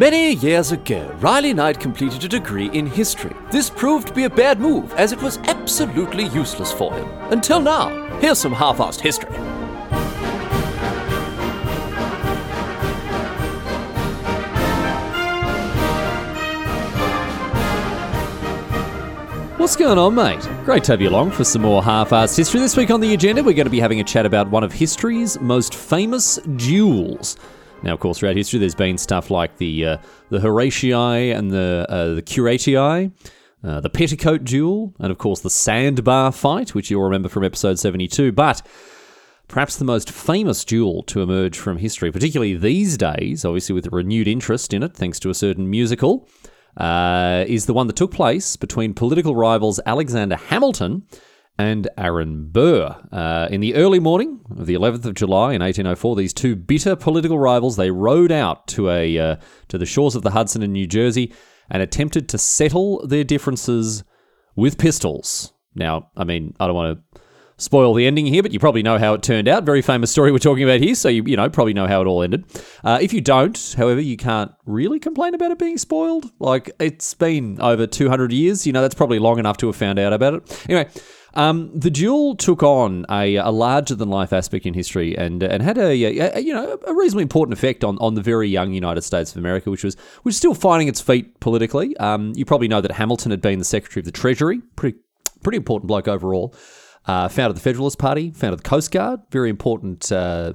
Many years ago, Riley Knight completed a degree in history. This proved to be a bad move, as it was absolutely useless for him. Until now. Here's some half assed history. What's going on, mate? Great to have you along for some more half-assed history. This week on the agenda, we're going to be having a chat about one of history's most famous duels. Now, of course, throughout history, there's been stuff like the uh, the Horatii and the uh, the Curiatii, uh, the Petticoat duel, and of course the Sandbar fight, which you'll remember from episode 72. But perhaps the most famous duel to emerge from history, particularly these days, obviously with renewed interest in it, thanks to a certain musical, uh, is the one that took place between political rivals Alexander Hamilton and Aaron Burr. Uh, in the early morning of the 11th of July in 1804, these two bitter political rivals they rode out to a uh, to the shores of the Hudson in New Jersey and attempted to settle their differences with pistols. Now, I mean, I don't want to spoil the ending here, but you probably know how it turned out. Very famous story we're talking about here, so you you know probably know how it all ended. Uh, if you don't, however, you can't really complain about it being spoiled. Like it's been over 200 years. You know that's probably long enough to have found out about it. Anyway. Um, the duel took on a, a larger than life aspect in history and and had a, a, you know a reasonably important effect on, on the very young United States of America, which was which was still finding its feet politically. Um, you probably know that Hamilton had been the Secretary of the Treasury, pretty pretty important bloke overall. Uh, founded the Federalist Party, founded the Coast Guard, very important uh,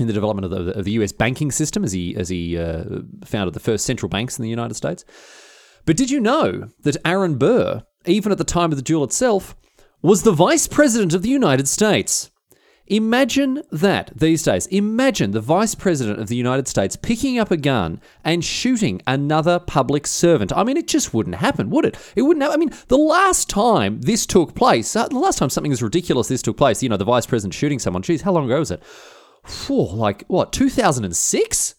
in the development of the, of the, U.S. banking system as he as he uh, founded the first central banks in the United States. But did you know that Aaron Burr, even at the time of the duel itself, was the Vice President of the United States? Imagine that these days. Imagine the Vice President of the United States picking up a gun and shooting another public servant. I mean, it just wouldn't happen, would it? It wouldn't happen. I mean, the last time this took place, uh, the last time something as ridiculous this took place, you know, the Vice President shooting someone, geez, how long ago was it? Whew, like, what, 2006?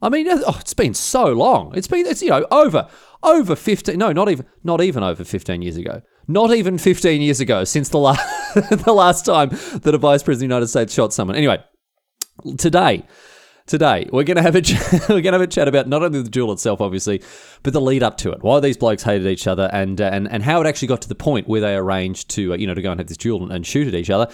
I mean, oh, it's been so long. It's been, it's, you know, over, over 15, no, not even, not even over 15 years ago. Not even 15 years ago since the last, the last time that a vice president of the United States shot someone. Anyway, today, today we're going to have a ch- we're going to have a chat about not only the duel itself, obviously, but the lead up to it. Why these blokes hated each other, and uh, and and how it actually got to the point where they arranged to uh, you know to go and have this duel and, and shoot at each other.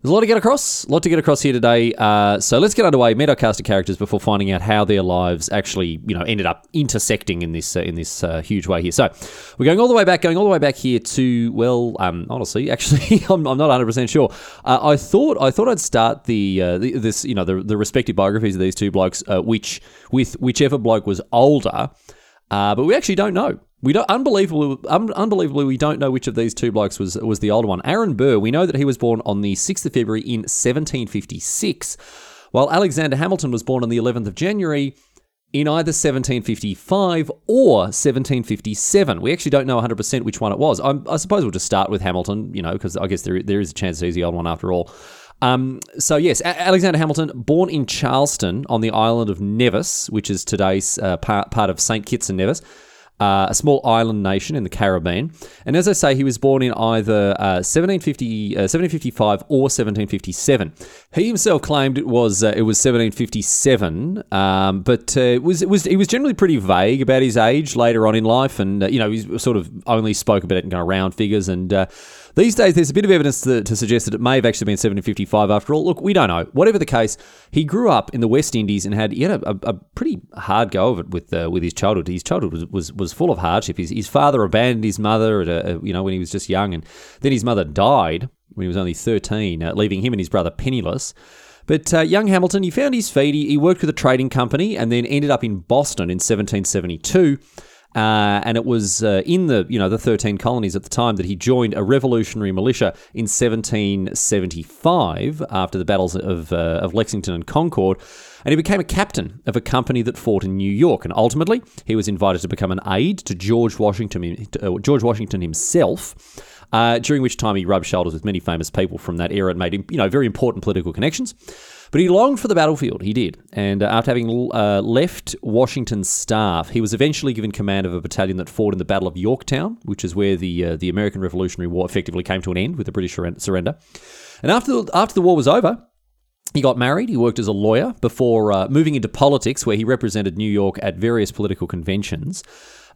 There's a lot to get across, a lot to get across here today. Uh, so let's get underway. Meet our cast of characters before finding out how their lives actually, you know, ended up intersecting in this uh, in this uh, huge way here. So we're going all the way back, going all the way back here to well, um, honestly, actually, I'm, I'm, not 100 percent sure. Uh, I thought I thought I'd start the, uh, the, this, you know, the, the respective biographies of these two blokes, uh, which with whichever bloke was older, but we actually don't know. We don't unbelievably, un, unbelievably, we don't know which of these two blokes was was the older one. Aaron Burr, we know that he was born on the sixth of February in 1756, while Alexander Hamilton was born on the 11th of January in either 1755 or 1757. We actually don't know 100% which one it was. I'm, i suppose we'll just start with Hamilton, you know, because I guess there there is a chance he's the old one after all. Um, so yes, a- Alexander Hamilton, born in Charlestown on the island of Nevis, which is today's uh, part, part of St. Kitts and Nevis uh, a small island nation in the Caribbean. And as I say, he was born in either uh, 1750, uh, 1755 or 1757. He himself claimed it was uh, it was 1757, um, but uh, it was it was he was generally pretty vague about his age later on in life, and uh, you know he sort of only spoke about it in kind of round figures and. These days, there's a bit of evidence to, to, suggest that it may have actually been 1755 after all. Look, we don't know. Whatever the case, he grew up in the West Indies and had he had a, a, a pretty hard go of it with uh, with his childhood. His childhood was, was, was full of hardship. His, his father abandoned his mother at a, you know when he was just young, and then his mother died when he was only 13, uh, leaving him and his brother penniless. But uh, young Hamilton, he found his feet. He, he worked with a trading company and then ended up in Boston in 1772 uh, and it was uh, in the you know the 13 colonies at the time that he joined a revolutionary militia in 1775 after the battles of, uh, of Lexington and Concord. And he became a captain of a company that fought in New York. And ultimately, he was invited to become an aide to George Washington, uh, George Washington himself. Uh, during which time he rubbed shoulders with many famous people from that era and made you know, very important political connections. But he longed for the battlefield, he did. And uh, after having uh, left Washington's staff, he was eventually given command of a battalion that fought in the Battle of Yorktown, which is where the, uh, the American Revolutionary War effectively came to an end with the British surrender. And after the, after the war was over, He got married. He worked as a lawyer before uh, moving into politics, where he represented New York at various political conventions.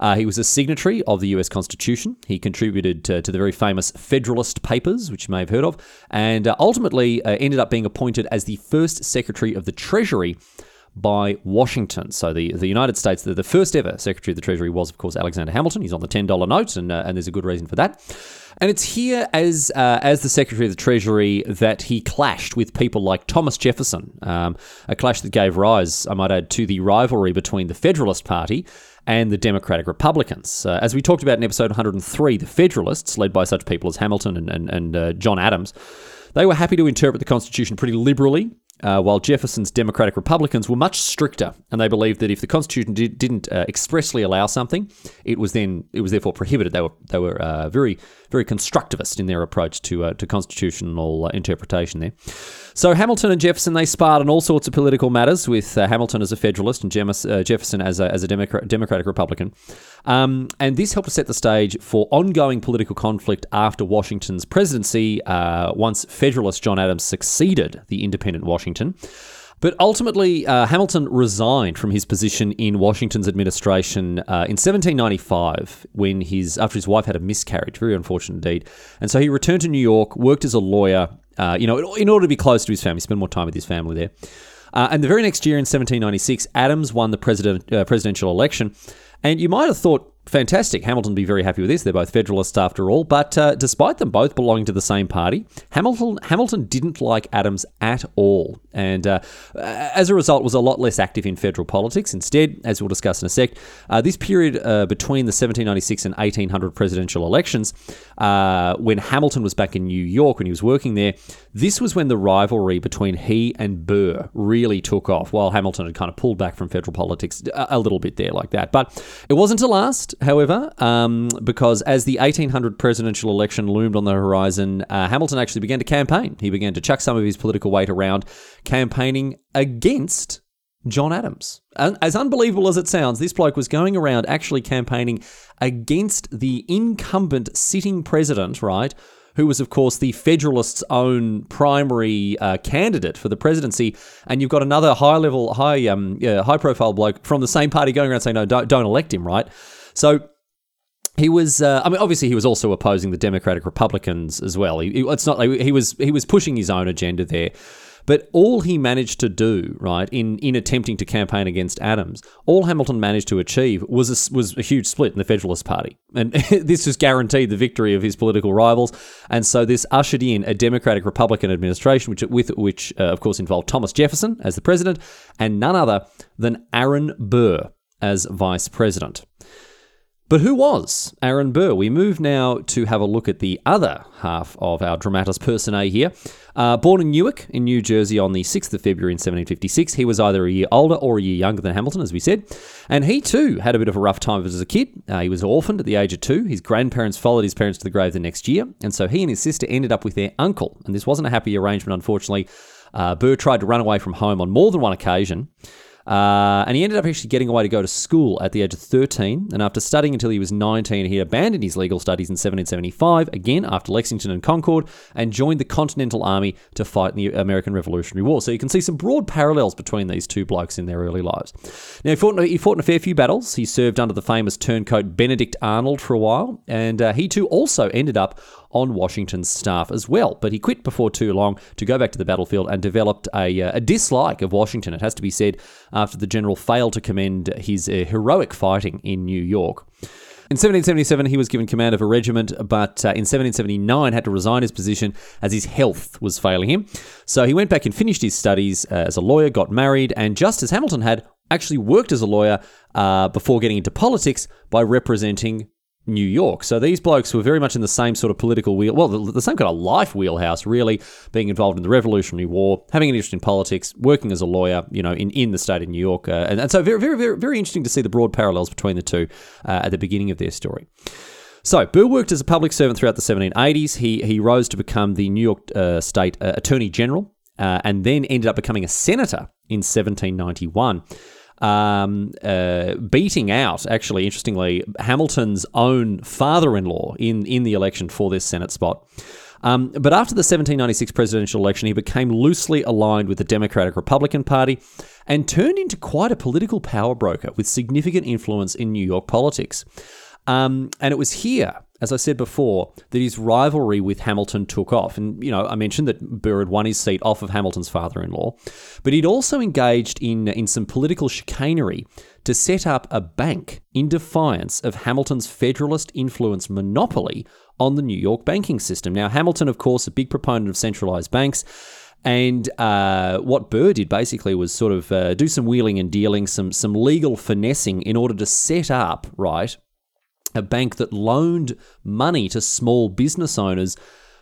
Uh, he was a signatory of the US Constitution. He contributed to, to, the very famous Federalist Papers, which you may have heard of, and uh, ultimately uh, ended up being appointed as the first Secretary of the Treasury by Washington. So the, the United States, the, the first ever Secretary of the Treasury was, of course, Alexander Hamilton. He's on the $10 note, and, uh, and there's a good reason for that. And it's here as uh, as the Secretary of the Treasury that he clashed with people like Thomas Jefferson, um, a clash that gave rise, I might add, to the rivalry between the Federalist Party and the Democratic Republicans. Uh, as we talked about in episode 103, the Federalists, led by such people as Hamilton and, and, and uh, John Adams, they were happy to interpret the Constitution pretty liberally uh, while Jefferson's Democratic Republicans were much stricter, and they believed that if the Constitution did, not uh, expressly allow something, it was then it was therefore prohibited. They were they were uh, very very constructivist in their approach to uh, to constitutional uh, interpretation there. So Hamilton and Jefferson they sparred on all sorts of political matters, with uh, Hamilton as a Federalist and Jefferson as a, as a Democrat, Democratic Republican, um, and this helped to set the stage for ongoing political conflict after Washington's presidency. once Federalist John Adams succeeded the independent Washington. But ultimately, uh, Hamilton resigned from his position in Washington's administration uh, in 1795 when his after his wife had a miscarriage. Very unfortunate indeed. And so he returned to New York, worked as a lawyer. Uh, you know, in order to be close to his family, spend more time with his family there. Uh, and the very next year, in 1796, Adams won the president, uh, presidential election. And you might have thought fantastic. Hamilton would be very happy with this. They're both Federalists after all. But uh, despite them both belonging to the same party, Hamilton Hamilton didn't like Adams at all, and uh, as a result, was a lot less active in federal politics. Instead, as we'll discuss in a sec, uh, this period uh, between the 1796 and 1800 presidential elections, uh, when Hamilton was back in New York when he was working there, this was when the rivalry between he and Burr really took off. While Hamilton had kind of pulled back from federal politics a, a little bit there, like that, but it wasn't to last however, um, because as the 1800 presidential election loomed on the horizon, uh, Hamilton actually began to campaign. He began to chuck some of his political weight around, campaigning against John Adams. As unbelievable as it sounds, this bloke was going around actually campaigning against the incumbent sitting president, right? Who was, of course, the Federalists' own primary uh, candidate for the presidency, and you've got another high-level, high, um, yeah, high-profile bloke from the same party going around saying, "No, don't, don't elect him." Right? So he was uh, i mean obviously he was also opposing the democratic republicans as well. He, it's not like he was he was pushing his own agenda there. But all he managed to do right in in attempting to campaign against adams all hamilton managed to achieve was a, was a huge split in the federalist party. And this just guaranteed the victory of his political rivals. And so this ushered in a democratic republican administration which with which uh, of course involved thomas jefferson as the president and none other than aaron burr as vice president but who was Aaron Burr? We move now to have a look at the other half of our dramatis personae here. Uh, born in Newark, in New Jersey, on the 6th of February in 1756, he was either a year older or a year younger than Hamilton, as we said. And he too had a bit of a rough time as a kid. Uh, he was orphaned at the age of two. His grandparents followed his parents to the grave the next year. And so he and his sister ended up with their uncle. And this wasn't a happy arrangement, unfortunately. Uh, Burr tried to run away from home on more than one occasion. Uh, and he ended up actually getting away to go to school at the age of 13. And after studying until he was 19, he abandoned his legal studies in 1775, again after Lexington and Concord, and joined the Continental Army to fight in the American Revolutionary War. So you can see some broad parallels between these two blokes in their early lives. Now, he fought, he fought in a fair few battles. He served under the famous turncoat Benedict Arnold for a while, and uh, he too also ended up on Washington's staff as well. But he quit before too long to go back to the battlefield and developed a, uh, a dislike of Washington, it has to be said, after the general failed to commend his uh, heroic fighting in New York. In 1777, he was given command of a regiment, but uh, in 1779 had to resign his position as his health was failing him. So he went back and finished his studies uh, as a lawyer, got married, and just as Hamilton had, actually worked as a lawyer uh, before getting into politics by representing New York. So these blokes were very much in the same sort of political wheel, well, the, the, same kind of life wheelhouse, really, being involved in the Revolutionary War, having an interest in politics, working as a lawyer, you know, in, in the state of New York. Uh, and, and, so very, very, very, very interesting to see the broad parallels between the two uh, at the beginning of their story. So, Burr worked as a public servant throughout the 1780s. He, he rose to become the New York uh, State uh, Attorney General uh, and then ended up becoming a senator in 1791 um, uh, beating out, actually, interestingly, Hamilton's own father in law in, in the election for this Senate spot. Um, but after the 1796 presidential election, he became loosely aligned with the Democratic Republican Party and turned into quite a political power broker with significant influence in New York politics. Um, and it was here, as I said before, that his rivalry with Hamilton took off. And, you know, I mentioned that Burr had won his seat off of Hamilton's father in law, but he'd also engaged in, in some political chicanery to set up a bank in defiance of Hamilton's Federalist influence monopoly on the New York banking system. Now, Hamilton, of course, a big proponent of centralized banks. And uh, what Burr did basically was sort of uh, do some wheeling and dealing, some some legal finessing in order to set up right a bank that loaned money to small business owners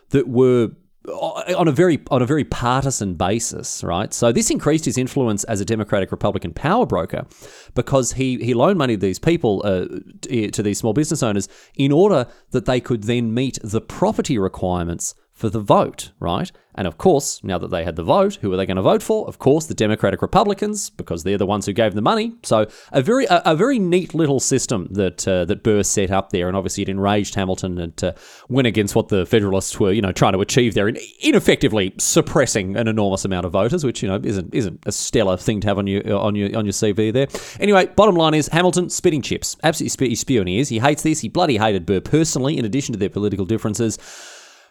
that were on a very on a very partisan basis, right? So this increased his influence as a Democratic Republican power broker because he he loaned money to these people uh, to these small business owners in order that they could then meet the property requirements for the vote, right? And of course, now that they had the vote, who are they going to vote for? Of course, the Democratic Republicans, because they're the ones who gave the money. So a very a, a very neat little system that uh, that Burr set up there, and obviously it enraged Hamilton and uh, went against what the Federalists were, you know, trying to achieve there, in ineffectively suppressing an enormous amount of voters, which you know isn't isn't a stellar thing to have on your on your on your CV there. Anyway, bottom line is Hamilton spitting chips, absolutely spewing ears. He hates this. He bloody hated Burr personally, in addition to their political differences.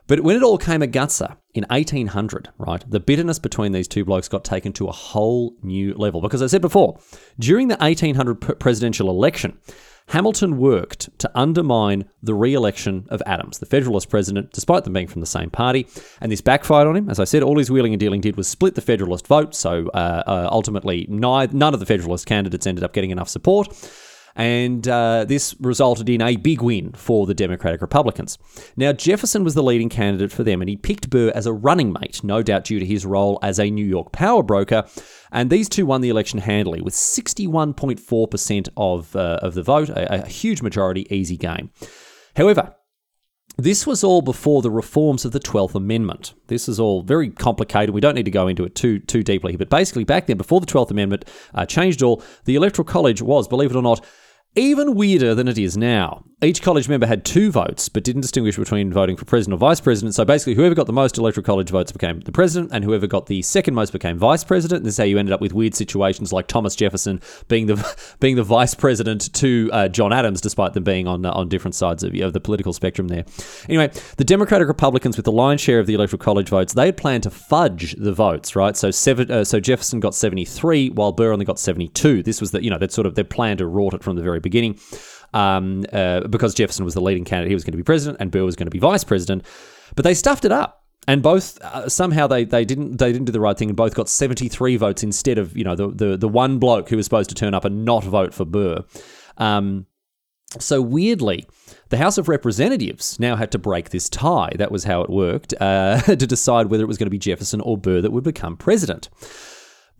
But when it all came a gutser in 1800, right, the bitterness between these two blokes got taken to a whole new level. Because I said before, during the 1800 presidential election, Hamilton worked to undermine the re election of Adams, the Federalist president, despite them being from the same party. And this backfired on him. As I said, all his wheeling and dealing did was split the Federalist vote. So uh, uh, ultimately, none of the Federalist candidates ended up getting enough support and uh, this resulted in a big win for the Democratic Republicans. Now, Jefferson was the leading candidate for them, and he picked Burr as a running mate, no doubt due to his role as a New York power broker. And these two won the election handily with 61.4% of, uh, of the vote, a, a huge majority, easy game. However, this was all before the reforms of the 12th Amendment. This is all very complicated. We don't need to go into it too too deeply. But basically, back then, before the 12th Amendment uh, changed all, the Electoral College was, believe it or not, even weirder than it is now. Each college member had two votes, but didn't distinguish between voting for president or vice president. So basically, whoever got the most electoral college votes became the president, and whoever got the second most became vice president. And This is how you ended up with weird situations like Thomas Jefferson being the being the vice president to uh, John Adams, despite them being on uh, on different sides of, of the political spectrum. There. Anyway, the Democratic Republicans, with the lion's share of the electoral college votes, they had planned to fudge the votes. Right. So seven. Uh, so Jefferson got seventy three, while Burr only got seventy two. This was the you know that sort of their plan to rort it from the very beginning um, uh, because Jefferson was the leading candidate. He was going to be president, and Burr was going to be vice president. But they stuffed it up and both uh, somehow they, they didn't they didn't do the right thing and both got 73 votes instead of you know the, the the one bloke who was supposed to turn up and not vote for Burr. Um, so weirdly, the House of Representatives now had to break this tie. That was how it worked uh, to decide whether it was going to be Jefferson or Burr that would become president.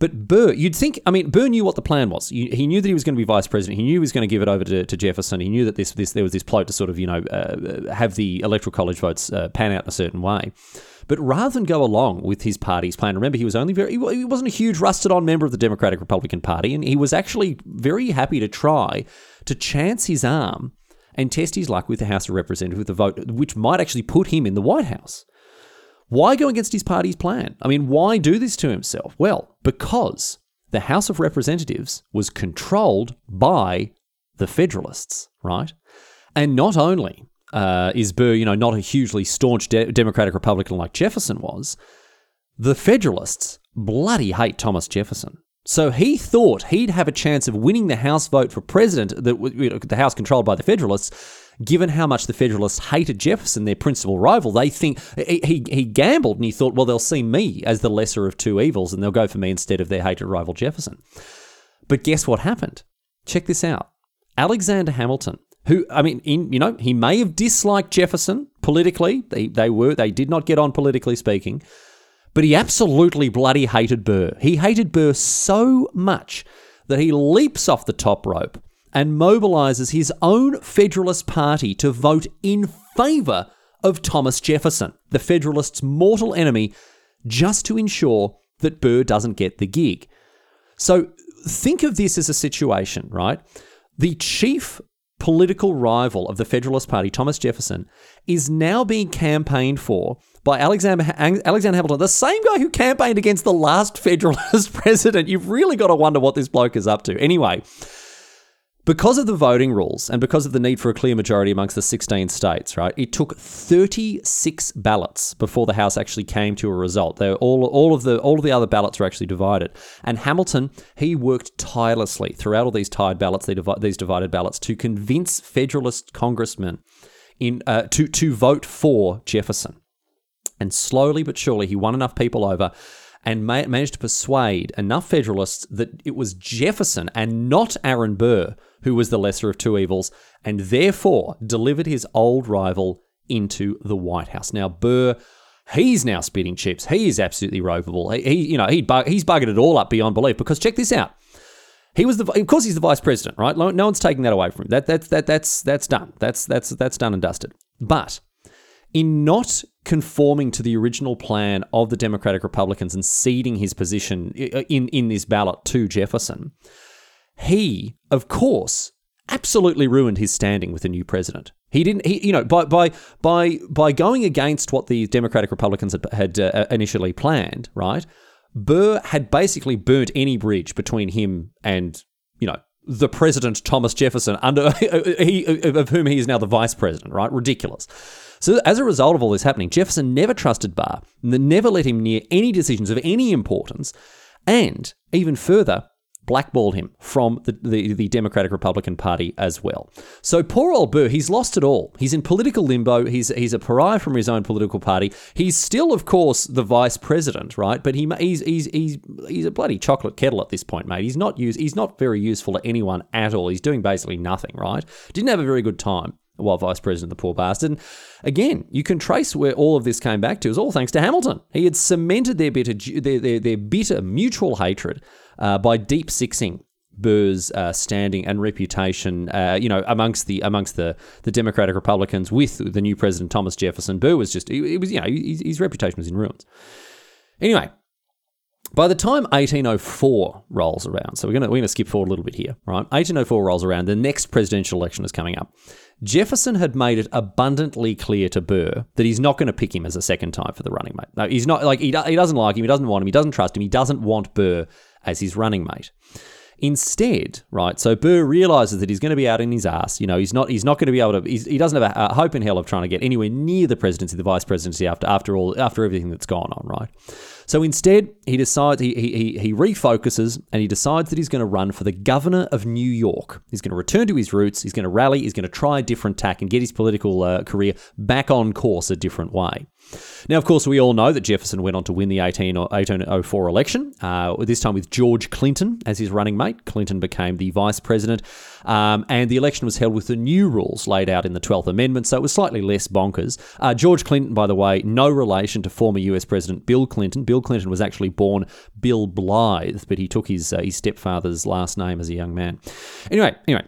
But Burr, you'd think, I mean, Burr knew what the plan was. He knew that he was going to be vice president. He knew he was going to give it over to, to Jefferson. He knew that this, this there was this plot to sort of, you know, uh, have the electoral college votes uh, pan out in a certain way. But rather than go along with his party's plan, remember he was only very, he wasn't a huge rusted on member of the Democratic Republican Party, and he was actually very happy to try to chance his arm and test his luck with the House of Representatives with a vote which might actually put him in the White House. Why go against his party's plan? I mean, why do this to himself? Well, because the House of Representatives was controlled by the Federalists, right? And not only uh, is Burr, you know, not a hugely staunch de- Democratic Republican like Jefferson was, the Federalists bloody hate Thomas Jefferson. So he thought he'd have a chance of winning the House vote for president, that the House controlled by the Federalists, given how much the Federalists hated Jefferson, their principal rival, they think he, he, gambled and he thought, well, they'll see me as the lesser of two evils and they'll go for me instead of their hated rival Jefferson. But guess what happened? Check this out. Alexander Hamilton, who I mean, in, you know, he may have disliked Jefferson politically. They they were they did not get on politically speaking, but he absolutely bloody hated Burr. He hated Burr so much that he leaps off the top rope and mobilises his own Federalist Party to vote in favour of Thomas Jefferson, the Federalists' mortal enemy, just to ensure that Burr doesn't get the gig. So think of this as a situation, right? The chief political rival of the Federalist Party, Thomas Jefferson, is now being campaigned for by Alexander, Alexander Hamilton, the same guy who campaigned against the last Federalist president. You've really got to wonder what this bloke is up to. Anyway, because of the voting rules and because of the need for a clear majority amongst the 16 states, right, it took 36 ballots before the House actually came to a result. They all, all of the all of the other ballots were actually divided. And Hamilton, he worked tirelessly throughout all these tied ballots, these divided ballots, to convince Federalist congressmen in uh, to to vote for Jefferson. And slowly but surely, he won enough people over and ma- managed to persuade enough Federalists that it was Jefferson and not Aaron Burr who was the lesser of two evils, and therefore delivered his old rival into the White House. Now, Burr. He's now spitting chips. He is absolutely ropeable. He, he you know, he he's buggered it all up beyond belief. Because check this out. He was the, of course, he's the vice president, right? No one's taking that away from him. That, that, that, that's, that's done. That's, that's, that's done and dusted. But in not conforming to the original plan of the Democratic Republicans and ceding his position in, in this ballot to Jefferson, he, of course, absolutely ruined his standing with the new president. He didn't, he, you know, by by by by going against what the Democratic Republicans had, had uh, initially planned, right? Burr had basically burnt any bridge between him and, you know, the president Thomas Jefferson, under he, of whom he is now the vice president, right? Ridiculous. So as a result of all this happening, Jefferson never trusted Burr, never let him near any decisions of any importance, and even further, blackballed him from the, the, the, Democratic Republican Party as well. So poor old Burr, he's lost it all. He's in political limbo. He's he's a pariah from his own political party. He's still, of course, the vice president, right? But he he's he's he's he's a bloody chocolate kettle at this point, mate. He's not use he's not very useful to anyone at all. He's doing basically nothing, right? Didn't have a very good time while vice president, of the poor bastard. And again, you can trace where all of this came back to. Was all thanks to Hamilton. He had cemented their bitter, their, their, their bitter mutual hatred uh, by deep sixing Burr's uh, standing and reputation, uh, you know, amongst the amongst the the Democratic Republicans with the new president Thomas Jefferson. Burr was just, it was, you know, his, his reputation was in ruins. Anyway, by the time 1804 rolls around, so we're gonna we're gonna skip forward a little bit here, right? 1804 rolls around, the next presidential election is coming up. Jefferson had made it abundantly clear to Burr that he's not going to pick him as a second time for the running mate. No, he's not like he, he doesn't like him, he doesn't want him, he doesn't trust him, he doesn't want Burr as his running mate. Instead, right, so Burr realizes that he's going to be out in his ass. You know, he's not he's not going to be able to. he doesn't have a, hope in hell of trying to get anywhere near the presidency, the vice presidency after after all after everything that's gone on, right? So instead, he decides he he he refocuses and he decides that he's going to run for the governor of New York. He's going to return to his roots. He's going to rally. He's going to try a different tack and get his political uh, career back on course a different way. Now, of course, we all know that Jefferson went on to win the 18, 1804 election, uh, this time with George Clinton as his running mate. Clinton became the vice president, um, and the election was held with the new rules laid out in the 12th Amendment, so it was slightly less bonkers. Uh, George Clinton, by the way, no relation to former US President Bill Clinton. Bill Clinton was actually born Bill Blythe, but he took his, uh, his stepfather's last name as a young man. Anyway, anyway,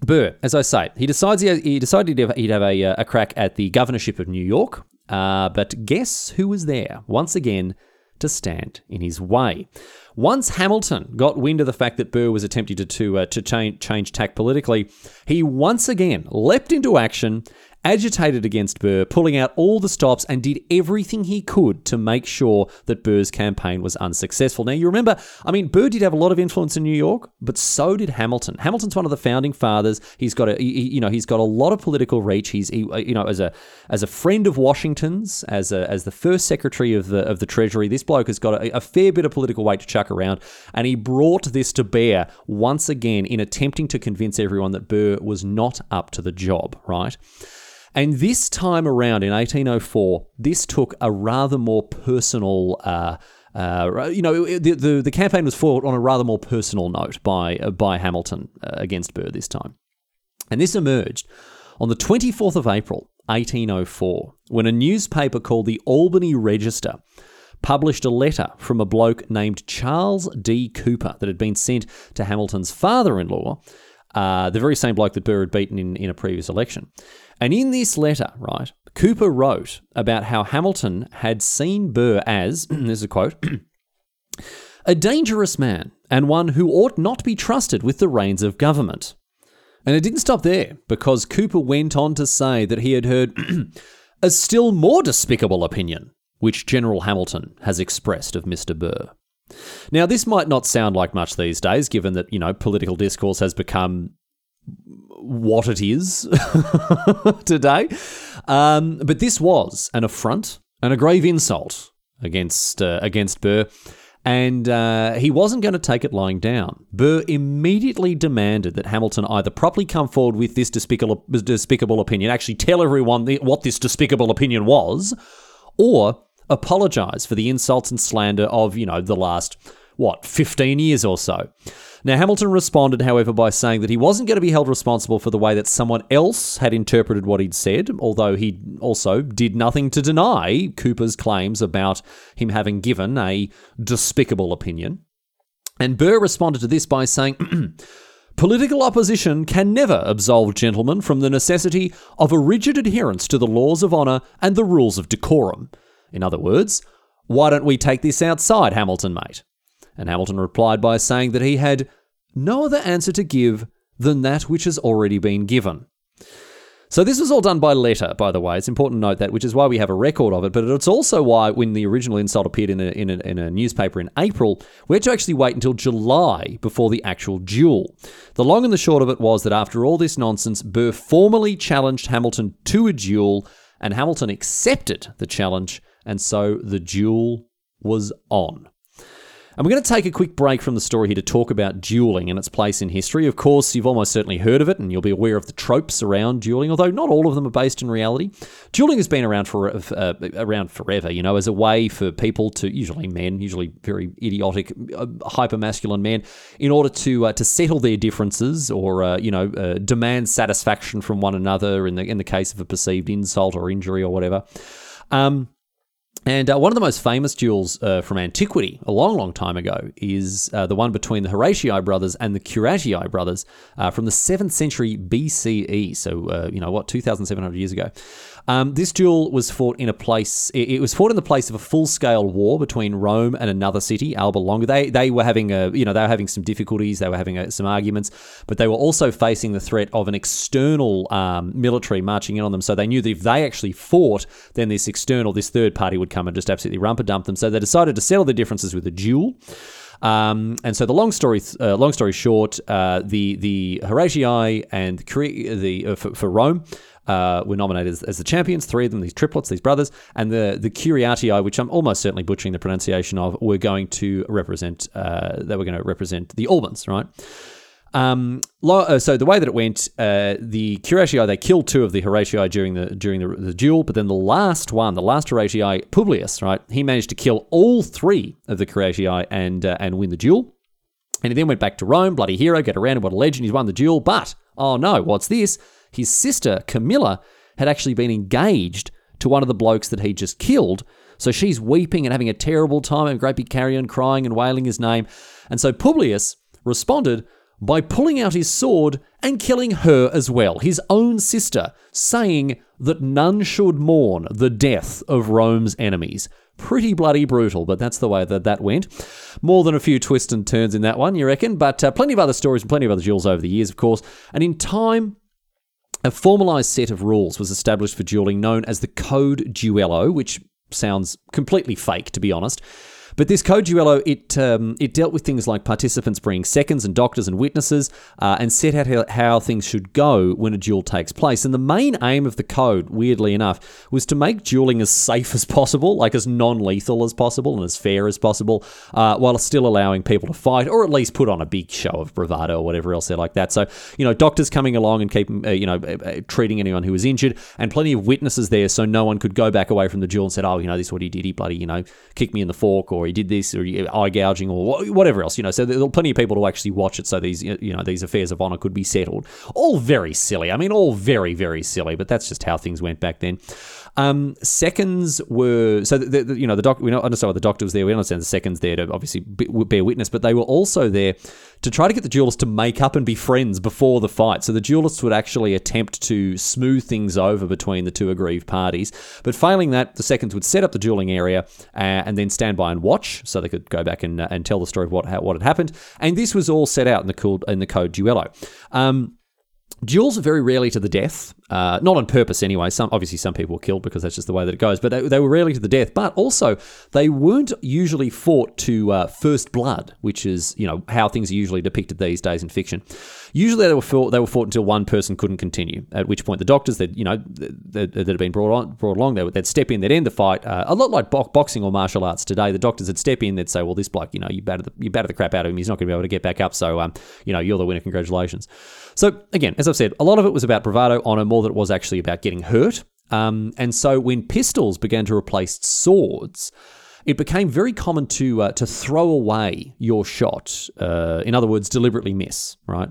Burr, as I say, he decides he, he decided he'd have, a, uh, a, crack at the governorship of New York. Uh, but guess who was there once again to stand in his way? Once Hamilton got wind of the fact that Burr was attempting to to, uh, to change, change tack politically, he once again leapt into action agitated against Burr, pulling out all the stops, and did everything he could to make sure that Burr's campaign was unsuccessful. Now, you remember, I mean, Burr did have a lot of influence in New York, but so did Hamilton. Hamilton's one of the founding fathers. He's got a, he, you know, he's got a lot of political reach. He's, he, you know, as a as a friend of Washington's, as a, as the first secretary of the of the Treasury, this bloke has got a, a fair bit of political weight to chuck around, and he brought this to bear once again in attempting to convince everyone that Burr was not up to the job. Right. And this time around in 1804, this took a rather more personal. Uh, uh, you know, the, the, the campaign was fought on a rather more personal note by uh, by Hamilton uh, against Burr this time, and this emerged on the 24th of April, 1804, when a newspaper called the Albany Register published a letter from a bloke named Charles D. Cooper that had been sent to Hamilton's father-in-law, uh, the very same bloke that Burr had beaten in, in a previous election. And in this letter, right, Cooper wrote about how Hamilton had seen Burr as, this is a quote, a dangerous man and one who ought not be trusted with the reins of government. And it didn't stop there because Cooper went on to say that he had heard a still more despicable opinion, which General Hamilton has expressed of Mr. Burr. Now, this might not sound like much these days, given that, you know, political discourse has become what it is today. Um, but this was an affront and a grave insult against uh, against Burr, and uh, he wasn't going to take it lying down. Burr immediately demanded that Hamilton either properly come forward with this despicable despicable opinion, actually tell everyone what this despicable opinion was, or apologize for the insults and slander of you know the last what 15 years or so. Now, Hamilton responded, however, by saying that he wasn't going to be held responsible for the way that someone else had interpreted what he'd said, although he also did nothing to deny Cooper's claims about him having given a despicable opinion. And Burr responded to this by saying, Political opposition can never absolve gentlemen from the necessity of a rigid adherence to the laws of honour and the rules of decorum. In other words, why don't we take this outside, Hamilton, mate? And Hamilton replied by saying that he had no other answer to give than that which has already been given. So this was all done by letter, by the way. It's important to note that, which is why we have a record of it. But it's also why, when the original insult appeared in a, in a, in a newspaper in April, we had to actually wait until July before the actual duel. The long and the short of it was that after all this nonsense, Burr formally challenged Hamilton to a duel, and Hamilton accepted the challenge, and so the duel was on. And we're going to take a quick break from the story here to talk about dueling and its place in history. Of course, you've almost certainly heard of it and you'll be aware of the tropes around dueling, although not all of them are based in reality. Dueling has been around for uh, around forever, you know, as a way for people to usually men, usually very idiotic, uh, hyper masculine men, in order to uh, to settle their differences or uh, you know uh, demand satisfaction from one another in the in the case of a perceived insult or injury or whatever. Um, and uh, one of the most famous duels uh, from antiquity, a long, long time ago, is uh, the one between the Horatii brothers and the Curiatii brothers uh, from the 7th century BCE. So, uh, you know, what, 2,700 years ago. Um, this duel was fought in a place. It, was fought in the place of a full-scale war between Rome and another city, Alba Longa. They they were having a you know they were having some difficulties. They were having a, some arguments, but they were also facing the threat of an external um, military marching in on them. So they knew that if they actually fought, then this external, this third party would come and just absolutely rumper dump them. So they decided to settle their differences with a duel. Um, and so the long story, uh, long story short, uh, the the Horatii and the, the uh, for, for, Rome uh, were nominated as, as, the champions. Three of them, these triplets, these brothers, and the the Curiatii, which I'm almost certainly butchering the pronunciation of, were going to represent. Uh, they were going to represent the Albans, right? Um, uh, so the way that it went, uh, the Curiatii they killed two of the Horatii during the during the, the, duel, but then the last one, the last Horatii, Publius, right, he managed to kill all three of the Curiatii and uh, and win the duel. And he then went back to Rome, bloody hero, get around, what a legend, he's won the duel. But oh no, what's this? His sister, Camilla, had actually been engaged to one of the blokes that he just killed. So she's weeping and having a terrible time, and great big carrion crying and wailing his name. And so Publius responded by pulling out his sword and killing her as well, his own sister, saying that none should mourn the death of Rome's enemies. Pretty bloody brutal, but that's the way that that went. More than a few twists and turns in that one, you reckon? But uh, plenty of other stories and plenty of other duels over the years, of course. And in time, a formalized set of rules was established for dueling known as the Code Duello, which sounds completely fake, to be honest. But this code duello, it um, it dealt with things like participants bringing seconds and doctors and witnesses, uh, and set out how, things should go when a duel takes place. And the main aim of the code, weirdly enough, was to make dueling as safe as possible, like as non-lethal as possible and as fair as possible, uh, while still allowing people to fight, or at least put on a big show of bravado or whatever else they're like that. So you know, doctors coming along and keep uh, you know uh, uh, treating anyone who was injured, and plenty of witnesses there, so no one could go back away from the duel and said, oh, you know, this is what he did. He bloody you know kicked me in the fork or he did this, or eye gouging, or whatever else. You know, so there are plenty of people to actually watch it, so these you know these affairs of honor could be settled. All very silly. I mean, all very very silly. But that's just how things went back then. Um, seconds were so the, the, you know the doc. We don't understand what the doctor was there. We understand the seconds there to obviously bear witness, but they were also there to try to get the duelists to make up and be friends before the fight. So the duelists would actually attempt to smooth things over between the two aggrieved parties. But failing that, the seconds would set up the dueling area uh, and then stand by and watch, so they could go back and, uh, and tell the story of what what had happened. And this was all set out in the code in the code duello. Um, Duels are very rarely to the death, uh, not on purpose anyway. Some obviously some people were killed because that's just the way that it goes. But they, they were rarely to the death. But also they weren't usually fought to uh, first blood, which is you know how things are usually depicted these days in fiction. Usually they were fought, they were fought until one person couldn't continue. At which point the doctors that you know that, had been brought on brought along, they would, they'd step in, they'd end the fight. Uh, a lot like bo- boxing or martial arts today, the doctors would step in, they'd say, "Well, this bloke, you know, you battered the, you battered the crap out of him. He's not going to be able to get back up. So um, you know, you're the winner. Congratulations." So again, as I've said, a lot of it was about bravado, honor, more than it was actually about getting hurt. Um, and so when pistols began to replace swords, it became very common to uh, to throw away your shot. Uh, in other words, deliberately miss. Right.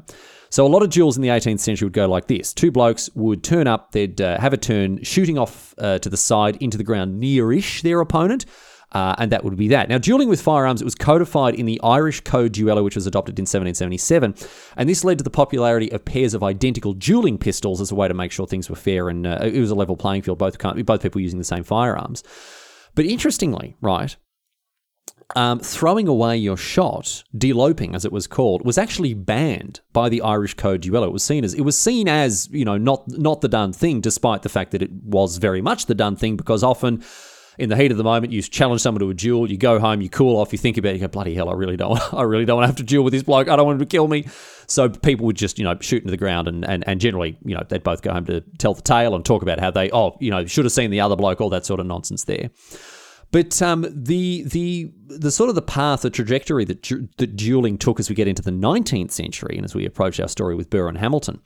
So a lot of duels in the 18th century would go like this: two blokes would turn up, they'd uh, have a turn, shooting off uh, to the side into the ground nearish their opponent. Uh, and that would be that. Now, dueling with firearms, it was codified in the Irish Code Duello, which was adopted in 1777. And this led to the popularity of pairs of identical dueling pistols as a way to make sure things were fair and uh, it was a level playing field, both, both people using the same firearms. But interestingly, right, um, throwing away your shot, deloping as it was called, was actually banned by the Irish Code Duello. It was seen as it was seen as you know not not the done thing, despite the fact that it was very much the done thing, because often. In the heat of the moment, you challenge someone to a duel. You go home, you cool off, you think about it. You go, bloody hell, I really don't, I really don't want to have to duel with this bloke. I don't want him to kill me. So people would just, you know, shoot into the ground, and, and, and generally, you know, they'd both go home to tell the tale and talk about how they, oh, you know, should have seen the other bloke, all that sort of nonsense there. But um, the the the sort of the path, the trajectory that, that dueling took as we get into the 19th century and as we approach our story with Burr and Hamilton,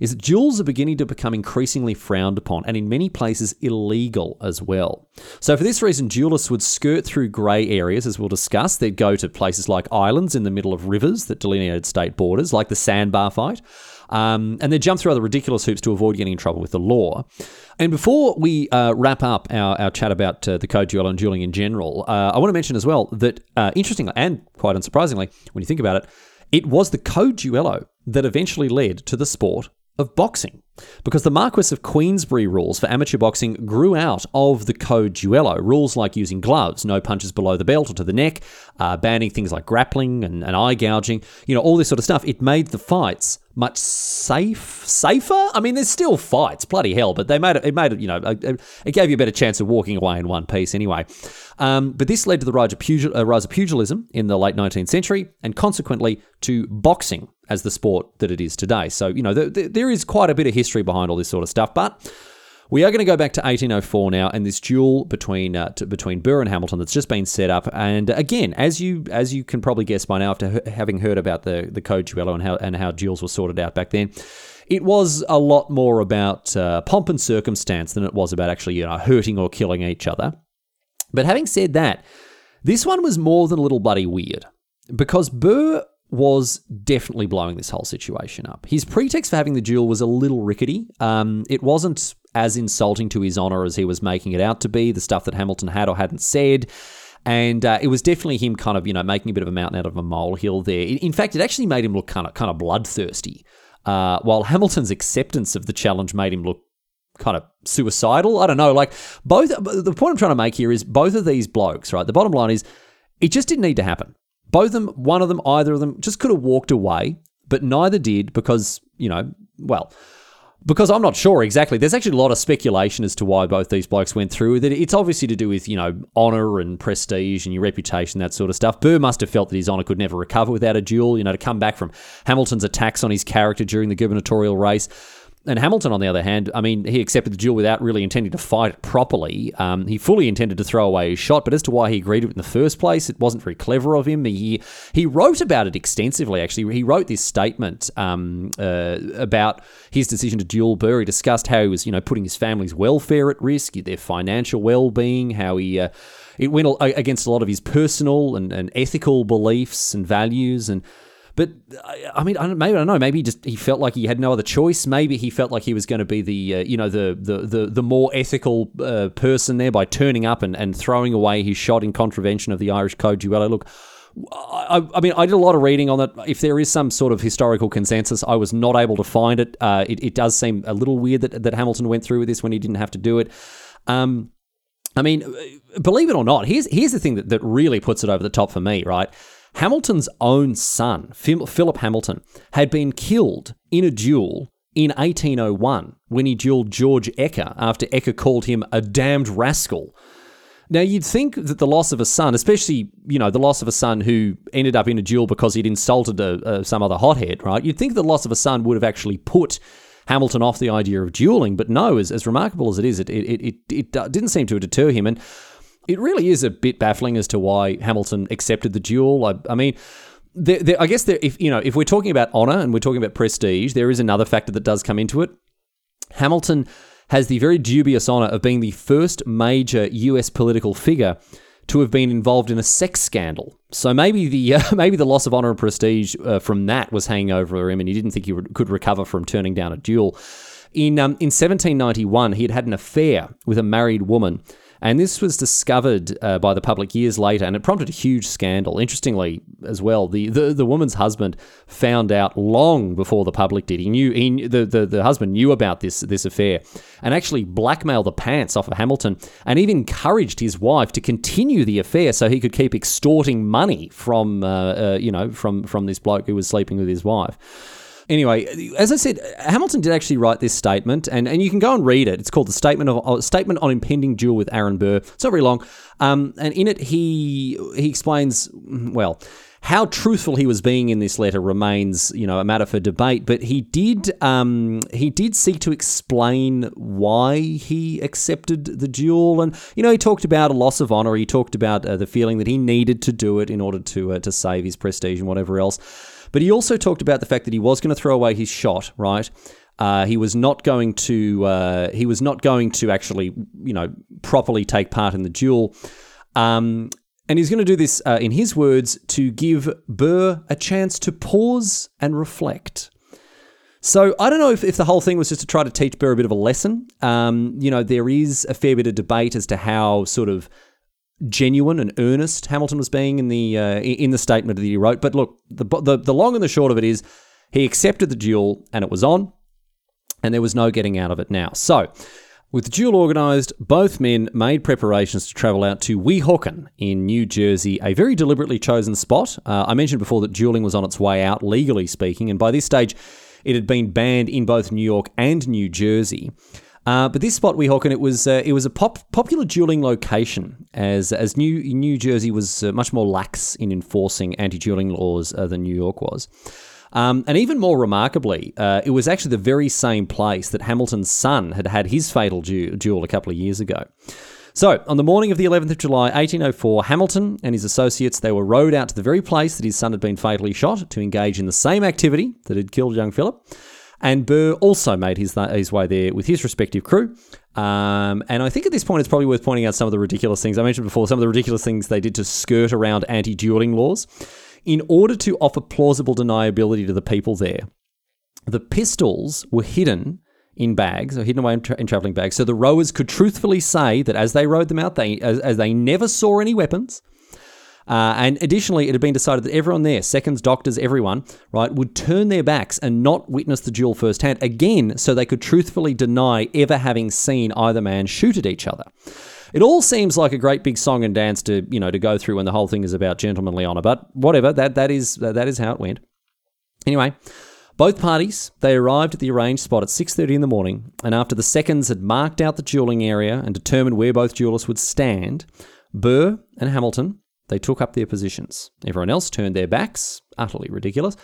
is that duels are beginning to become increasingly frowned upon and in many places illegal as well. So for this reason, duelists would skirt through grey areas, as we'll discuss. They'd go to places like islands in the middle of rivers that delineated state borders, like the sandbar fight. Um, and they jump through other ridiculous hoops to avoid getting in trouble with the law. And before we uh, wrap up our, our chat about uh, the code duel and dueling in general, uh, I want to mention as well that, uh, interestingly and quite unsurprisingly, when you think about it, it was the code duello that eventually led to the sport of boxing. Because the Marquis of Queensberry rules for amateur boxing grew out of the Code Duello. Rules like using gloves, no punches below the belt or to the neck, uh, banning things like grappling and, and eye gouging, you know, all this sort of stuff. It made the fights much safe, safer. I mean, there's still fights, bloody hell, but they made it. It made it, you know, it gave you a better chance of walking away in one piece anyway. Um, but this led to the rise of, pugil, uh, rise of pugilism in the late 19th century, and consequently to boxing as the sport that it is today. So you know, there is quite a bit of history behind all this sort of stuff, but. We are going to go back to 1804 now, and this duel between uh, between Burr and Hamilton that's just been set up. And again, as you as you can probably guess by now, after h- having heard about the the code duello and how and how duels were sorted out back then, it was a lot more about uh, pomp and circumstance than it was about actually you know hurting or killing each other. But having said that, this one was more than a little bloody weird because Burr was definitely blowing this whole situation up. His pretext for having the duel was a little rickety. Um, it wasn't as insulting to his honour as he was making it out to be, the stuff that Hamilton had or hadn't said. And uh, it was definitely him kind of, you know, making a bit of a mountain out of a molehill there. In fact, it actually made him look kind of kind of bloodthirsty. Uh, while Hamilton's acceptance of the challenge made him look kind of suicidal. I don't know. Like both. The point I'm trying to make here is both of these blokes, right? The bottom line is, it just didn't need to happen. Both of them, one of them, either of them, just could have walked away, but neither did because you know, well. Because I'm not sure exactly. There's actually a lot of speculation as to why both these blokes went through with it. It's obviously to do with, you know, honour and prestige and your reputation, that sort of stuff. Burr must have felt that his honour could never recover without a duel, you know, to come back from Hamilton's attacks on his character during the gubernatorial race and Hamilton, on the other hand, I mean, he accepted the duel without really intending to fight it properly. Um, he fully intended to throw away his shot, but as to why he agreed to it in the first place, it wasn't very clever of him. He he wrote about it extensively. Actually, he wrote this statement um, uh, about his decision to duel Burr. He discussed how he was, you know, putting his family's welfare at risk, their financial well-being, how he. Uh, it went against a lot of his personal and, and ethical beliefs and values, and but I mean, I maybe I don't know. Maybe he just he felt like he had no other choice. Maybe he felt like he was going to be the uh, you know the the the, the more ethical uh, person there by turning up and, and throwing away his shot in contravention of the Irish Code Duello. Look. I, I, mean, I did a lot of reading on it. If there is some sort of historical consensus, I was not able to find it. Uh, it, it, does seem a little weird that, that Hamilton went through with this when he didn't have to do it. Um, I mean, believe it or not, here's here's the thing that, that really puts it over the top for me, right? Hamilton's own son, Philip Hamilton, had been killed in a duel in 1801 when he duelled George Eacker after Eacker called him a damned rascal. Now, you'd think that the loss of a son, especially, you know, the loss of a son who ended up in a duel because he'd insulted a, a, some other hothead, right? You'd think the loss of a son would have actually put Hamilton off the idea of dueling, but no, as, as remarkable as it is, it, it, it, it uh, didn't seem to deter him. And it really is a bit baffling as to why Hamilton accepted the duel. I, I mean, there, there, I guess there, if you know if we're talking about honor and we're talking about prestige, there is another factor that does come into it. Hamilton has the very dubious honor of being the first major U.S. political figure to have been involved in a sex scandal. So maybe the uh, maybe the loss of honor and prestige uh, from that was hanging over him, and he didn't think he re- could recover from turning down a duel. In um, in 1791, he had had an affair with a married woman and this was discovered uh, by the public years later, and it prompted a huge scandal. Interestingly, as well, the, the, the woman's husband found out long before the public did. He knew he, the, the the husband knew about this this affair, and actually blackmailed the pants off of Hamilton, and even encouraged his wife to continue the affair so he could keep extorting money from uh, uh, you know from from this bloke who was sleeping with his wife. Anyway, as I said, Hamilton did actually write this statement, and, and you can go and read it. It's called the Statement of uh, Statement on Impending Duel with Aaron Burr. It's not very long, um, and in it he he explains well how truthful he was being in this letter remains, you know, a matter for debate. But he did, um, he did seek to explain why he accepted the duel, and you know, he talked about a loss of honor. He talked about uh, the feeling that he needed to do it in order to uh, to save his prestige and whatever else. But he also talked about the fact that he was going to throw away his shot, right? Uh, he was not going to. Uh, he was not going to actually, you know, properly take part in the duel. Um, and he's going to do this, uh, in his words, to give Burr a chance to pause and reflect. So I don't know if, if the whole thing was just to try to teach Burr a bit of a lesson. Um, you know, there is a fair bit of debate as to how sort of genuine and earnest Hamilton was being in the uh, in the statement that he wrote. But look, the, the the long and the short of it is, he accepted the duel and it was on, and there was no getting out of it now. So. With the duel organised, both men made preparations to travel out to Weehawken in New Jersey, a very deliberately chosen spot. Uh, I mentioned before that dueling was on its way out, legally speaking, and by this stage, it had been banned in both New York and New Jersey. Uh, but this spot, Weehawken, it was uh, it was a pop, popular dueling location, as as New New Jersey was uh, much more lax in enforcing anti dueling laws uh, than New York was. Um, and even more remarkably, uh, it was actually the very same place that Hamilton's son had had his fatal du- duel a couple of years ago. So, on the morning of the 11th of July, 1804, Hamilton and his associates they were rowed out to the very place that his son had been fatally shot to engage in the same activity that had killed young Philip. And Burr also made his, his way there with his respective crew. Um, and I think at this point it's probably worth pointing out some of the ridiculous things. I mentioned before some of the ridiculous things they did to skirt around anti dueling laws in order to offer plausible deniability to the people there. The pistols were hidden in bags, or hidden away in, tra- in traveling bags, so the rowers could truthfully say that as they rowed them out, they as, as they never saw any weapons uh, and additionally, it had been decided that everyone there, seconds, doctors, everyone, right, would turn their backs and not witness the duel firsthand again, so they could truthfully deny ever having seen either man shoot at each other. It all seems like a great big song and dance to you know to go through when the whole thing is about gentlemanly honor, but whatever that that is that is how it went. Anyway. Both parties, they arrived at the arranged spot at 6:30 in the morning, and after the seconds had marked out the dueling area and determined where both duelists would stand, Burr and Hamilton they took up their positions. Everyone else turned their backs, utterly ridiculous.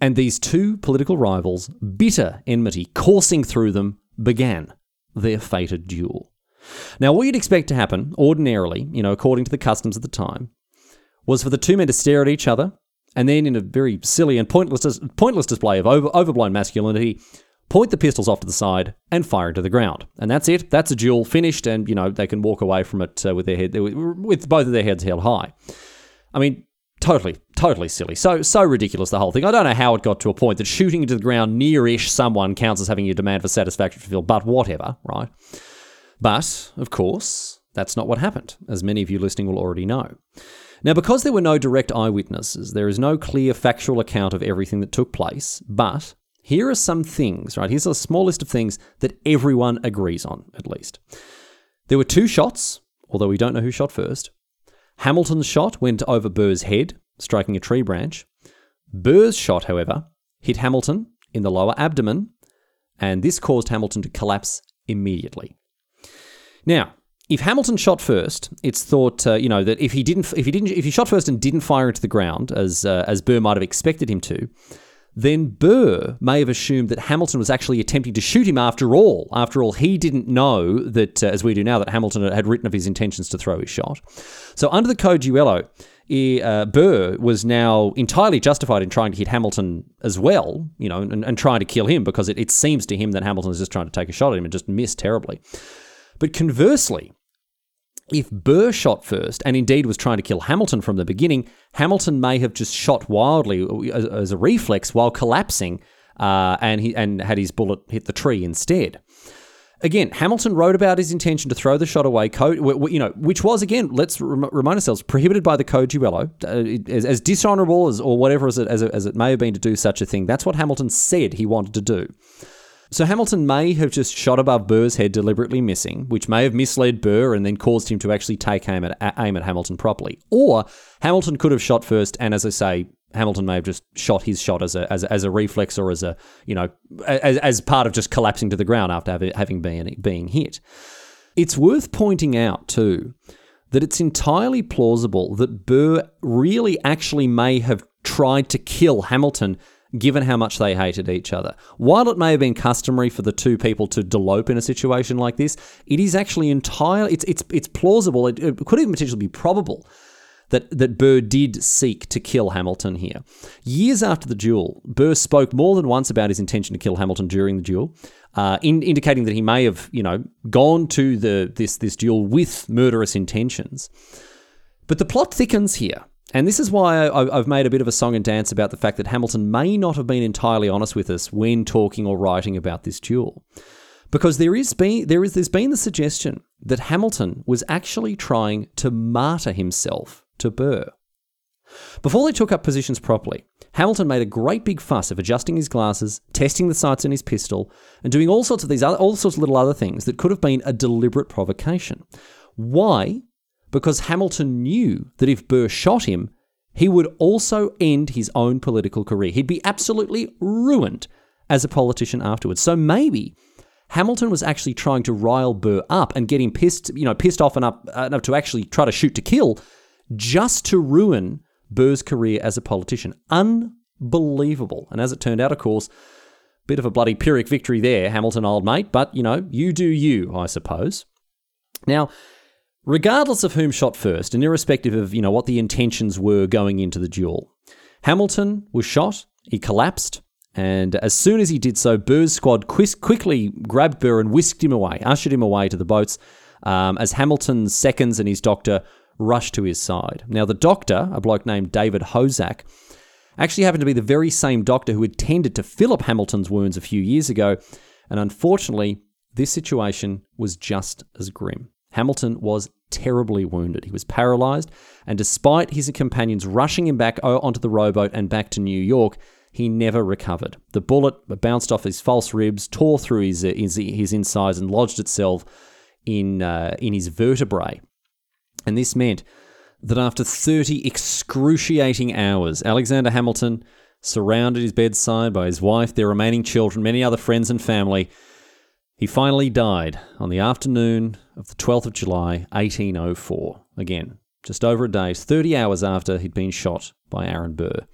And these two political rivals, bitter enmity coursing through them, began their fated duel. Now, what you'd expect to happen, ordinarily, you know, according to the customs of the time, was for the two men to stare at each other, and then, in a very silly and pointless, pointless display of over, overblown masculinity, point the pistols off to the side, and fire into the ground. And that's it. That's a duel finished, and you know they can walk away from it uh, with their head with both of their heads held high. I mean, totally, totally silly. So so ridiculous the whole thing. I don't know how it got to a point that shooting into the ground near-ish someone counts as having your demand for satisfaction fulfilled. But whatever, right? But of course, that's not what happened, as many of you listening will already know. Now, because there were no direct eyewitnesses, there is no clear factual account of everything that took place, but here are some things, right? Here's a small list of things that everyone agrees on, at least. There were two shots, although we don't know who shot first. Hamilton's shot went over Burr's head, striking a tree branch. Burr's shot, however, hit Hamilton in the lower abdomen, and this caused Hamilton to collapse immediately. Now, if Hamilton shot first, it's thought uh, you know that if he didn't, if he didn't, if he shot first and didn't fire into the ground as uh, as Burr might have expected him to, then Burr may have assumed that Hamilton was actually attempting to shoot him after all. After all, he didn't know that, uh, as we do now, that Hamilton had written of his intentions to throw his shot. So under the Code Duello, uh, Burr was now entirely justified in trying to hit Hamilton as well, you know, and, and trying to kill him because it, it seems to him that Hamilton is just trying to take a shot at him and just missed terribly. But conversely, if Burr shot first, and indeed was trying to kill Hamilton from the beginning, Hamilton may have just shot wildly as, as a reflex while collapsing, uh, and he and had his bullet hit the tree instead. Again, Hamilton wrote about his intention to throw the shot away, you know, which was again, let's remind ourselves, prohibited by the Code Duello, uh, as, as, dishonourable as or whatever as it, as, it, as it may have been to do such a thing. That's what Hamilton said he wanted to do. So Hamilton may have just shot above Burr's head, deliberately missing, which may have misled Burr and then caused him to actually take aim at, aim at Hamilton properly. Or Hamilton could have shot first, and as I say, Hamilton may have just shot his shot as a as as a reflex or as a you know as, as part of just collapsing to the ground after having been being hit. It's worth pointing out too that it's entirely plausible that Burr really actually may have tried to kill Hamilton given how much they hated each other. While it may have been customary for the two people to delope in a situation like this, it is actually entirely it's it's it's plausible. It, it could even potentially be probable that, that Burr did seek to kill Hamilton here. Years after the duel, Burr spoke more than once about his intention to kill Hamilton during the duel, uh, in, indicating that he may have, you know, gone to the this this duel with murderous intentions. But the plot thickens here. And this is why I've made a bit of a song and dance about the fact that Hamilton may not have been entirely honest with us when talking or writing about this duel. Because there is been, there is, there's been the suggestion that Hamilton was actually trying to martyr himself to Burr. Before they took up positions properly, Hamilton made a great big fuss of adjusting his glasses, testing the sights in his pistol, and doing all sorts of these other, all sorts of little other things that could have been a deliberate provocation. Why because Hamilton knew that if Burr shot him, he would also end his own political career. He'd be absolutely ruined as a politician afterwards. So maybe Hamilton was actually trying to rile Burr up and get him pissed, you know, pissed off enough, enough to actually try to shoot to kill, just to ruin Burr's career as a politician. Unbelievable. And as it turned out, of course, bit of a bloody Pyrrhic victory there, Hamilton, old mate. But you know, you do you, I suppose. Now, Regardless of whom shot first, and irrespective of you know what the intentions were going into the duel, Hamilton was shot. He collapsed, and as soon as he did so, Burr's squad quickly grabbed Burr and whisked him away, ushered him away to the boats, um, as Hamilton's seconds and his doctor rushed to his side. Now, the doctor, a bloke named David Hosack, actually happened to be the very same doctor who had tended to Philip Hamilton's wounds a few years ago, and unfortunately, this situation was just as grim. Hamilton was terribly wounded. He was paralyzed, and despite his companions rushing him back onto the rowboat and back to New York, he never recovered. The bullet bounced off his false ribs, tore through his, his, his insides, and lodged itself in, uh, in his vertebrae. And this meant that after 30 excruciating hours, Alexander Hamilton, surrounded his bedside by his wife, their remaining children, many other friends and family, he finally died on the afternoon of the 12th of July, 1804. Again, just over a day, 30 hours after he'd been shot by Aaron Burr.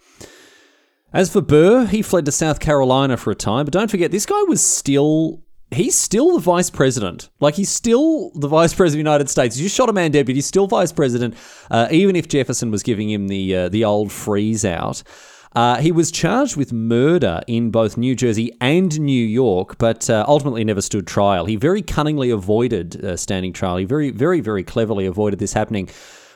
As for Burr, he fled to South Carolina for a time, but don't forget, this guy was still. He's still the vice president. Like, he's still the vice president of the United States. You shot a man but he's still vice president, uh, even if Jefferson was giving him the, uh, the old freeze out. Uh, he was charged with murder in both New Jersey and New York, but uh, ultimately never stood trial. He very cunningly avoided uh, standing trial. He very, very, very cleverly avoided this happening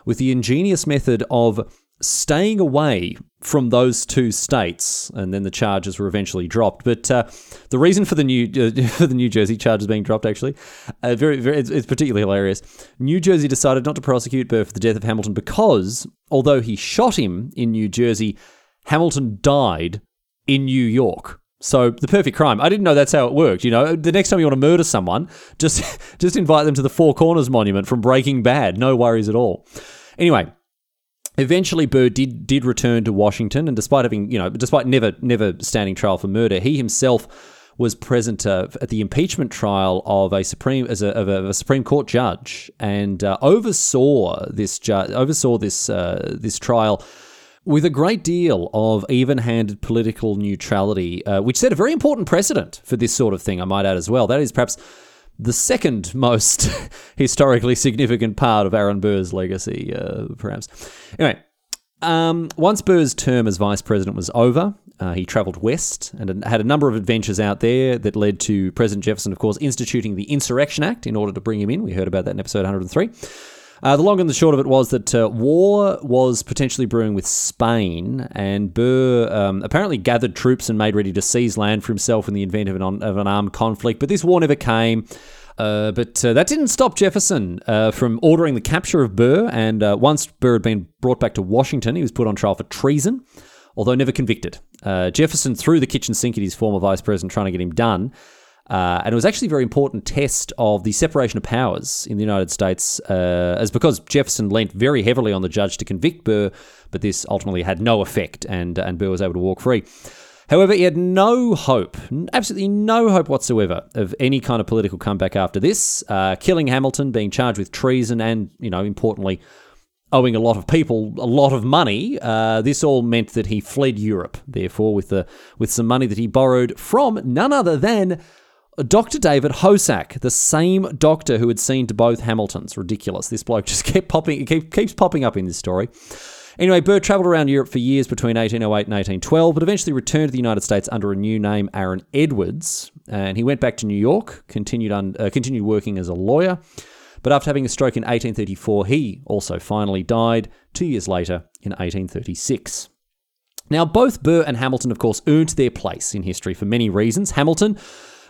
with the ingenious method of staying away from those two states, and then the charges were eventually dropped. But uh, the reason for the new uh, for the New Jersey charges being dropped, actually, uh, very, very, it's, it's, particularly hilarious. New Jersey decided not to prosecute Burr for the death of Hamilton because, although he shot him in New Jersey, Hamilton died in New York. So the perfect crime. I didn't know that's how it worked. You know, the next time you want to murder someone, just just invite them to the Four Corners Monument from Breaking Bad. No worries at all. Anyway, eventually Burr did did return to Washington, and despite having you know, despite never never standing trial for murder, he himself was present uh, at the impeachment trial of a supreme as a, of a, of a Supreme Court judge and uh, oversaw this ju- oversaw this uh, this trial with a great deal of even-handed political neutrality, uh, which set a very important precedent for this sort of thing. I might add as well. That is perhaps the second most historically significant part of Aaron Burr's legacy, uh, perhaps. Anyway, um, once Burr's term as vice president was over, uh, he travelled west and had a number of adventures out there that led to President Jefferson, of course, instituting the Insurrection Act in order to bring him in. We heard about that in episode 103. Uh, the long and the short of it was that uh, war was potentially brewing with Spain, and Burr um, apparently gathered troops and made ready to seize land for himself in the event of an, of an armed conflict. But this war never came. Uh, but uh, that didn't stop Jefferson uh, from ordering the capture of Burr. And uh, once Burr had been brought back to Washington, he was put on trial for treason, although never convicted. Jefferson threw the kitchen sink at his former vice president, trying to get him done. Uh, and it was actually a very important test of the separation of powers in the United States, uh, as because Jefferson leant very heavily on the judge to convict Burr, but this ultimately had no effect, and and Burr was able to walk free. However, he had no hope, absolutely no hope whatsoever, of any kind of political comeback after this. Uh, killing Hamilton, being charged with treason, and you know, importantly, owing a lot of people a lot of money. Uh, this all meant that he fled Europe. Therefore, with the with some money that he borrowed from none other than Dr. David Hosack, the same doctor who had seen to both Hamiltons. Ridiculous. This bloke just kept popping, keep, keeps popping up in this story. Anyway, Burr travelled around Europe for years between 1808 and 1812, but eventually returned to the United States under a new name, Aaron Edwards. And he went back to New York, continued, un, uh, continued working as a lawyer. But after having a stroke in 1834, he also finally died two years later in 1836. Now, both Burr and Hamilton, of course, earned their place in history for many reasons. Hamilton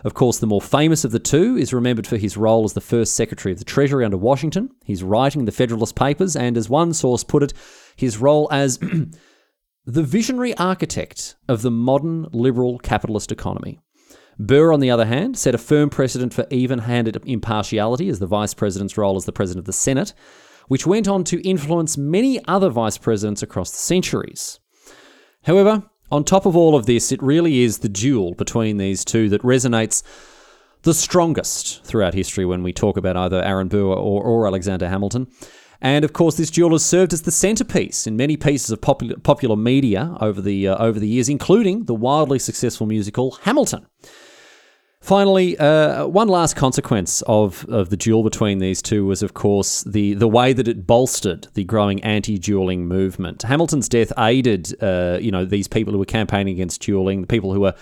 of course, the more famous of the two is remembered for his role as the first Secretary of the Treasury under Washington, his writing the Federalist Papers, and as one source put it, his role as the visionary architect of the modern liberal capitalist economy. Burr, on the other hand, set a firm precedent for even handed impartiality as the vice president's role as the president of the Senate, which went on to influence many other vice presidents across the centuries. However, on top of all of this, it really is the duel between these two that resonates the strongest throughout history when we talk about either Aaron Burr or, or Alexander Hamilton. And of course, this duel has served as the centerpiece in many pieces of popular, popular media over the uh, over the years, including the wildly successful musical Hamilton. Finally, uh, one last consequence of, of the duel between these two was, of course, the, the way that it bolstered the growing anti-dueling movement. Hamilton's death aided, uh, you know, these people who were campaigning against dueling, the people who were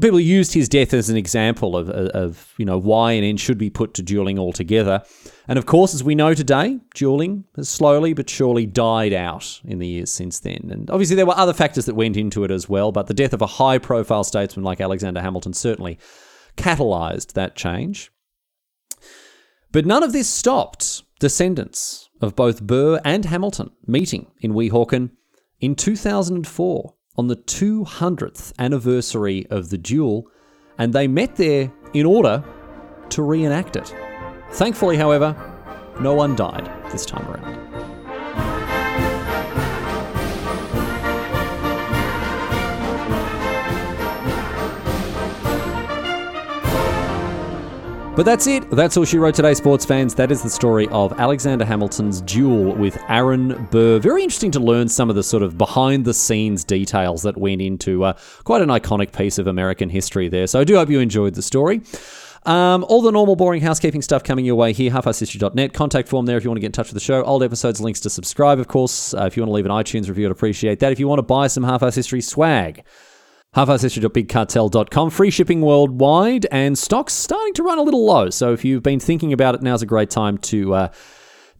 people used his death as an example of, of you know why an end should be put to dueling altogether. And of course, as we know today, dueling has slowly but surely died out in the years since then. And obviously, there were other factors that went into it as well. But the death of a high-profile statesman like Alexander Hamilton certainly catalyzed that change. But none of this stopped descendants of both Burr and Hamilton meeting in Weehawken in 2004 on the 200th anniversary of the duel, and they met there in order to reenact it. Thankfully, however, no one died this time around. But that's it. That's all she wrote today, sports fans. That is the story of Alexander Hamilton's duel with Aaron Burr. Very interesting to learn some of the sort of behind the scenes details that went into uh, quite an iconic piece of American history there. So I do hope you enjoyed the story. Um, all the normal boring housekeeping stuff coming your way here, halfasshistory.net. Contact form there if you want to get in touch with the show. Old episodes, links to subscribe, of course. Uh, if you want to leave an iTunes review, I'd appreciate that. If you want to buy some Half Ass History swag, halfasshistory.bigcartel.com. Free shipping worldwide, and stocks starting to run a little low. So if you've been thinking about it, now's a great time to uh,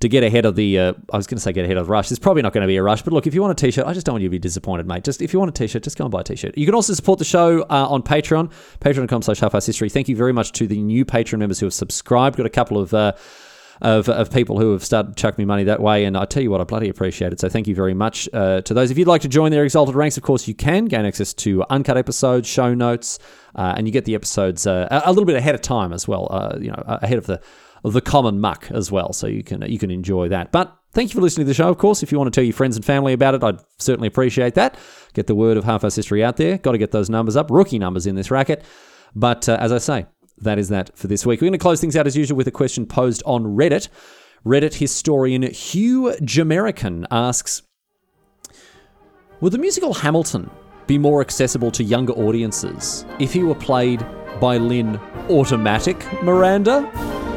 to get ahead of the. Uh, I was going to say get ahead of the rush. There's probably not going to be a rush, but look, if you want a t-shirt, I just don't want you to be disappointed, mate. Just if you want a t-shirt, just go and buy a t-shirt. You can also support the show uh, on Patreon, patreon.com/slash halfasshistory. Thank you very much to the new Patreon members who have subscribed. Got a couple of. Of, of people who have started to chuck me money that way. And I tell you what, I bloody appreciate it. So thank you very much uh, to those. If you'd like to join their exalted ranks, of course, you can gain access to uncut episodes, show notes, uh, and you get the episodes uh, a little bit ahead of time as well. Uh, you know, ahead of the the common muck as well. So you can you can enjoy that. But thank you for listening to the show. Of course, if you want to tell your friends and family about it, I'd certainly appreciate that. Get the word of half-ass history out there. Got to get those numbers up. Rookie numbers in this racket. But uh, as I say, that is that for this week. We're going to close things out as usual with a question posed on Reddit. Reddit historian Hugh Jamerican asks Would the musical Hamilton be more accessible to younger audiences if he were played by Lin Automatic Miranda?